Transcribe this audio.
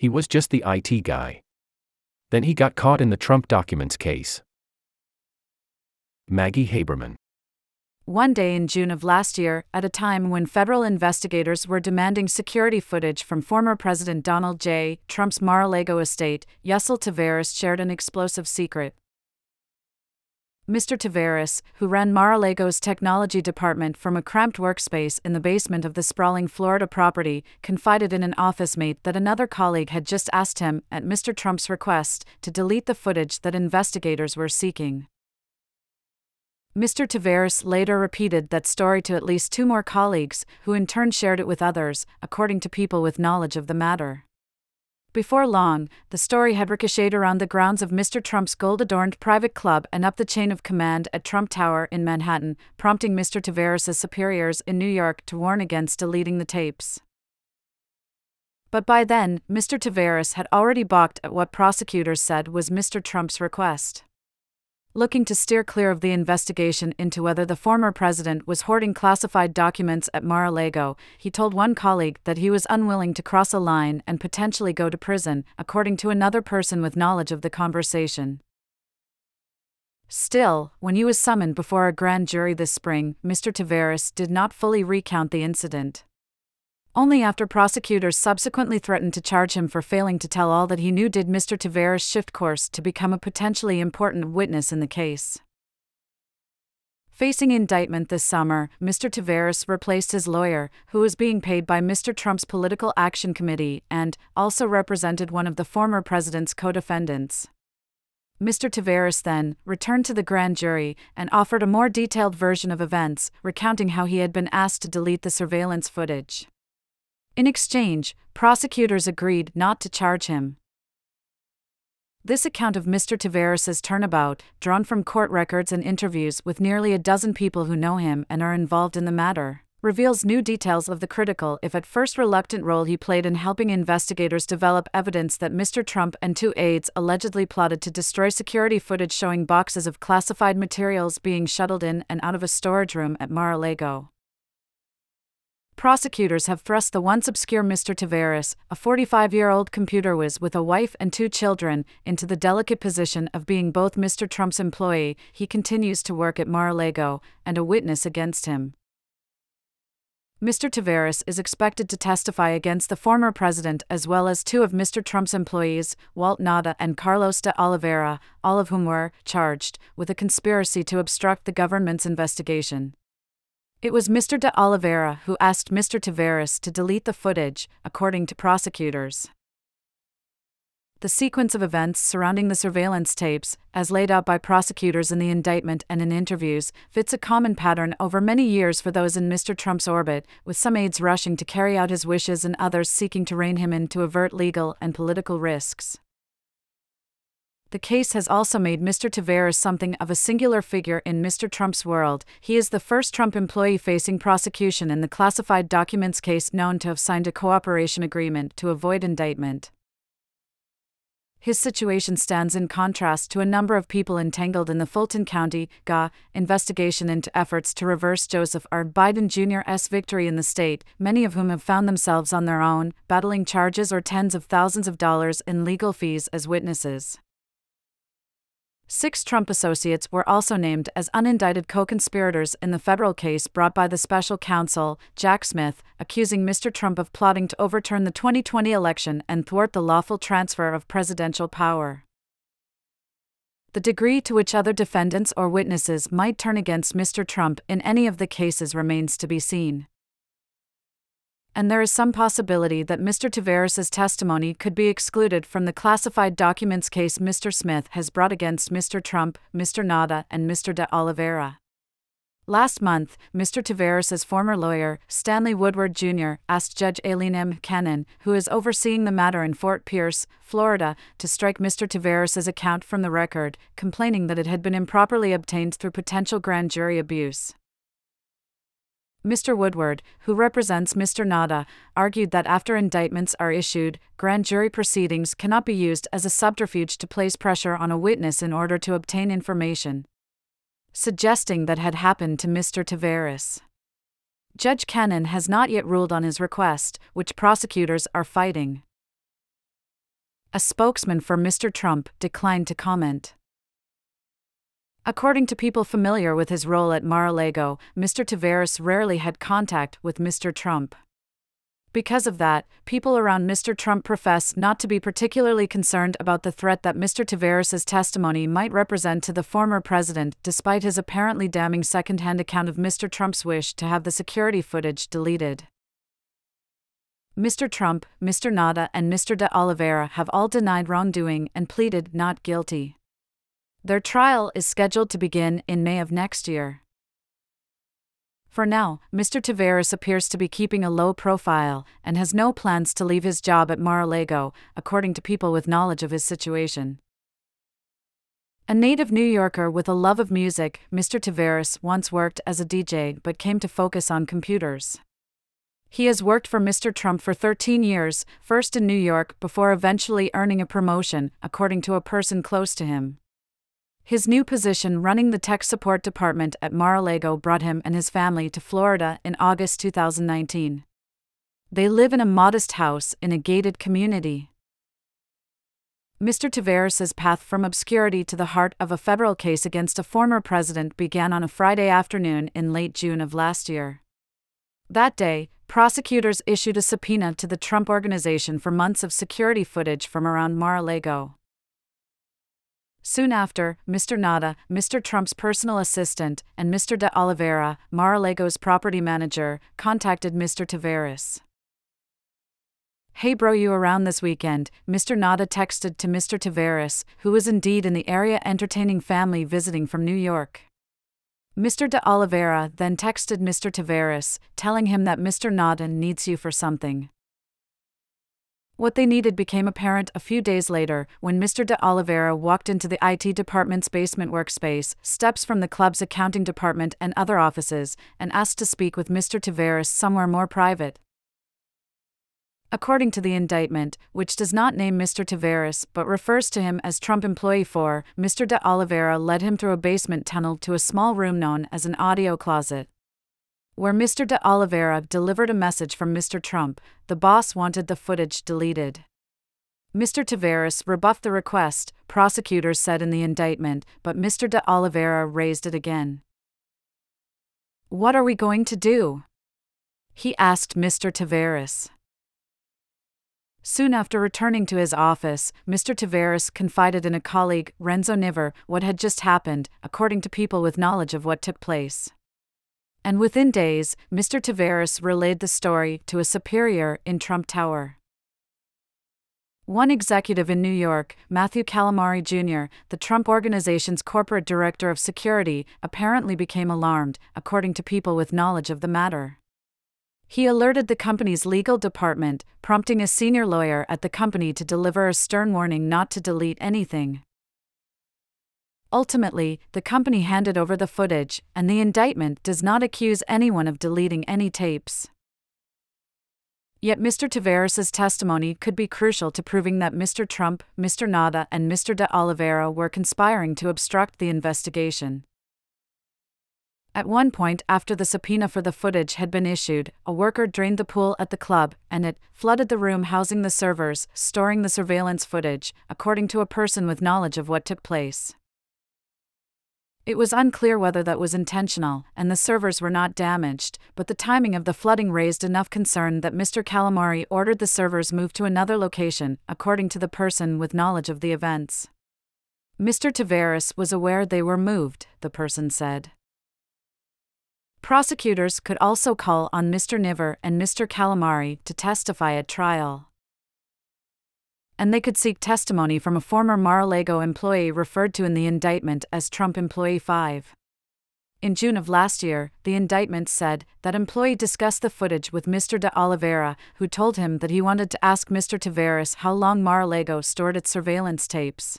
He was just the IT guy. Then he got caught in the Trump documents case. Maggie Haberman. One day in June of last year, at a time when federal investigators were demanding security footage from former President Donald J. Trump's Mar a Lago estate, Yuscil Taveras shared an explosive secret. Mr. Taveras, who ran Mar a Lago's technology department from a cramped workspace in the basement of the sprawling Florida property, confided in an office mate that another colleague had just asked him, at Mr. Trump's request, to delete the footage that investigators were seeking. Mr. Taveras later repeated that story to at least two more colleagues, who in turn shared it with others, according to people with knowledge of the matter. Before long, the story had ricocheted around the grounds of Mr. Trump's gold adorned private club and up the chain of command at Trump Tower in Manhattan, prompting Mr. Taveras' superiors in New York to warn against deleting the tapes. But by then, Mr. Taveras had already balked at what prosecutors said was Mr. Trump's request. Looking to steer clear of the investigation into whether the former president was hoarding classified documents at Mar a Lago, he told one colleague that he was unwilling to cross a line and potentially go to prison, according to another person with knowledge of the conversation. Still, when he was summoned before a grand jury this spring, Mr. Taveras did not fully recount the incident. Only after prosecutors subsequently threatened to charge him for failing to tell all that he knew did Mr. Taveras shift course to become a potentially important witness in the case. Facing indictment this summer, Mr. Taveras replaced his lawyer, who was being paid by Mr. Trump's Political Action Committee and also represented one of the former president's co defendants. Mr. Taveras then returned to the grand jury and offered a more detailed version of events, recounting how he had been asked to delete the surveillance footage. In exchange, prosecutors agreed not to charge him. This account of Mr. Taveras' turnabout, drawn from court records and interviews with nearly a dozen people who know him and are involved in the matter, reveals new details of the critical, if at first reluctant, role he played in helping investigators develop evidence that Mr. Trump and two aides allegedly plotted to destroy security footage showing boxes of classified materials being shuttled in and out of a storage room at Mar a Lago prosecutors have thrust the once obscure Mr. Taveras, a 45 year old computer whiz with a wife and two children, into the delicate position of being both Mr. Trump's employee, he continues to work at Mar a Lago, and a witness against him. Mr. Taveras is expected to testify against the former president as well as two of Mr. Trump's employees, Walt Nauta and Carlos de Oliveira, all of whom were charged with a conspiracy to obstruct the government's investigation. It was Mr. de Oliveira who asked Mr. Taveras to delete the footage, according to prosecutors. The sequence of events surrounding the surveillance tapes, as laid out by prosecutors in the indictment and in interviews, fits a common pattern over many years for those in Mr. Trump's orbit, with some aides rushing to carry out his wishes and others seeking to rein him in to avert legal and political risks. The case has also made Mr. Taveras something of a singular figure in Mr. Trump's world. He is the first Trump employee facing prosecution in the classified documents case known to have signed a cooperation agreement to avoid indictment. His situation stands in contrast to a number of people entangled in the Fulton County GA investigation into efforts to reverse Joseph R. Biden Jr.'s victory in the state, many of whom have found themselves on their own, battling charges or tens of thousands of dollars in legal fees as witnesses. Six Trump associates were also named as unindicted co conspirators in the federal case brought by the special counsel, Jack Smith, accusing Mr. Trump of plotting to overturn the 2020 election and thwart the lawful transfer of presidential power. The degree to which other defendants or witnesses might turn against Mr. Trump in any of the cases remains to be seen and there is some possibility that Mr. Taveras' testimony could be excluded from the classified documents case Mr. Smith has brought against Mr. Trump, Mr. Nauta, and Mr. de Oliveira. Last month, Mr. Taveras' former lawyer, Stanley Woodward Jr., asked Judge Aileen M. Cannon, who is overseeing the matter in Fort Pierce, Florida, to strike Mr. Taveras' account from the record, complaining that it had been improperly obtained through potential grand jury abuse. Mr. Woodward, who represents Mr. Nauta, argued that after indictments are issued, grand jury proceedings cannot be used as a subterfuge to place pressure on a witness in order to obtain information. Suggesting that had happened to Mr. Taveras. Judge Cannon has not yet ruled on his request, which prosecutors are fighting. A spokesman for Mr. Trump declined to comment. According to people familiar with his role at Mar a Lago, Mr. Taveras rarely had contact with Mr. Trump. Because of that, people around Mr. Trump profess not to be particularly concerned about the threat that Mr. Taveras' testimony might represent to the former president, despite his apparently damning second-hand account of Mr. Trump's wish to have the security footage deleted. Mr. Trump, Mr. Nauta, and Mr. de Oliveira have all denied wrongdoing and pleaded not guilty. Their trial is scheduled to begin in May of next year. For now, Mr. Taveras appears to be keeping a low profile and has no plans to leave his job at Mar a Lago, according to people with knowledge of his situation. A native New Yorker with a love of music, Mr. Taveras once worked as a DJ but came to focus on computers. He has worked for Mr. Trump for 13 years, first in New York before eventually earning a promotion, according to a person close to him. His new position running the tech support department at Mar-a-Lago brought him and his family to Florida in August 2019. They live in a modest house in a gated community. Mr. Taveras' path from obscurity to the heart of a federal case against a former president began on a Friday afternoon in late June of last year. That day, prosecutors issued a subpoena to the Trump Organization for months of security footage from around Mar a Lago. Soon after, Mr. Nauta, Mr. Trump's personal assistant, and Mr. de Oliveira, Mar-a-Lago's property manager, contacted Mr. Taveras. Hey bro, you around this weekend? Mr. Nauta texted to Mr. Taveras, who was indeed in the area entertaining family visiting from New York. Mr. de Oliveira then texted Mr. Taveras, telling him that Mr. Nauta needs you for something. What they needed became apparent a few days later when Mr. de Oliveira walked into the IT department's basement workspace, steps from the club's accounting department and other offices, and asked to speak with Mr. Taveras somewhere more private. According to the indictment, which does not name Mr. Taveras but refers to him as Trump Employee 4, Mr. de Oliveira led him through a basement tunnel to a small room known as an audio closet where Mr. de Oliveira delivered a message from Mr. Trump, the boss wanted the footage deleted. Mr. Taveras rebuffed the request, prosecutors said in the indictment, but Mr. de Oliveira raised it again. What are we going to do? He asked Mr. Taveras. Soon after returning to his office, Mr. Taveras confided in a colleague, Renzo Niver, what had just happened, according to people with knowledge of what took place and within days, Mr. Taveras relayed the story to a superior in Trump Tower. One executive in New York, Matthew Calamari Jr., the Trump Organization's corporate director of security, apparently became alarmed, according to people with knowledge of the matter. He alerted the company's legal department, prompting a senior lawyer at the company to deliver a stern warning not to delete anything. Ultimately, the company handed over the footage, and the indictment does not accuse anyone of deleting any tapes. Yet Mr. Taveras' testimony could be crucial to proving that Mr. Trump, Mr. Nauta, and Mr. de Oliveira were conspiring to obstruct the investigation. At one point after the subpoena for the footage had been issued, a worker drained the pool at the club, and it flooded the room housing the servers, storing the surveillance footage, according to a person with knowledge of what took place. It was unclear whether that was intentional, and the servers were not damaged, but the timing of the flooding raised enough concern that Mr. Calamari ordered the servers moved to another location, according to the person with knowledge of the events. Mr. Taveras was aware they were moved, the person said. Prosecutors could also call on Mr. Niver and Mr. Calamari to testify at trial and they could seek testimony from a former Mar-a-Lago employee referred to in the indictment as Trump Employee 5. In June of last year, the indictment said that employee discussed the footage with Mr. de Oliveira, who told him that he wanted to ask Mr. Taveras how long Mar-a-Lago stored its surveillance tapes.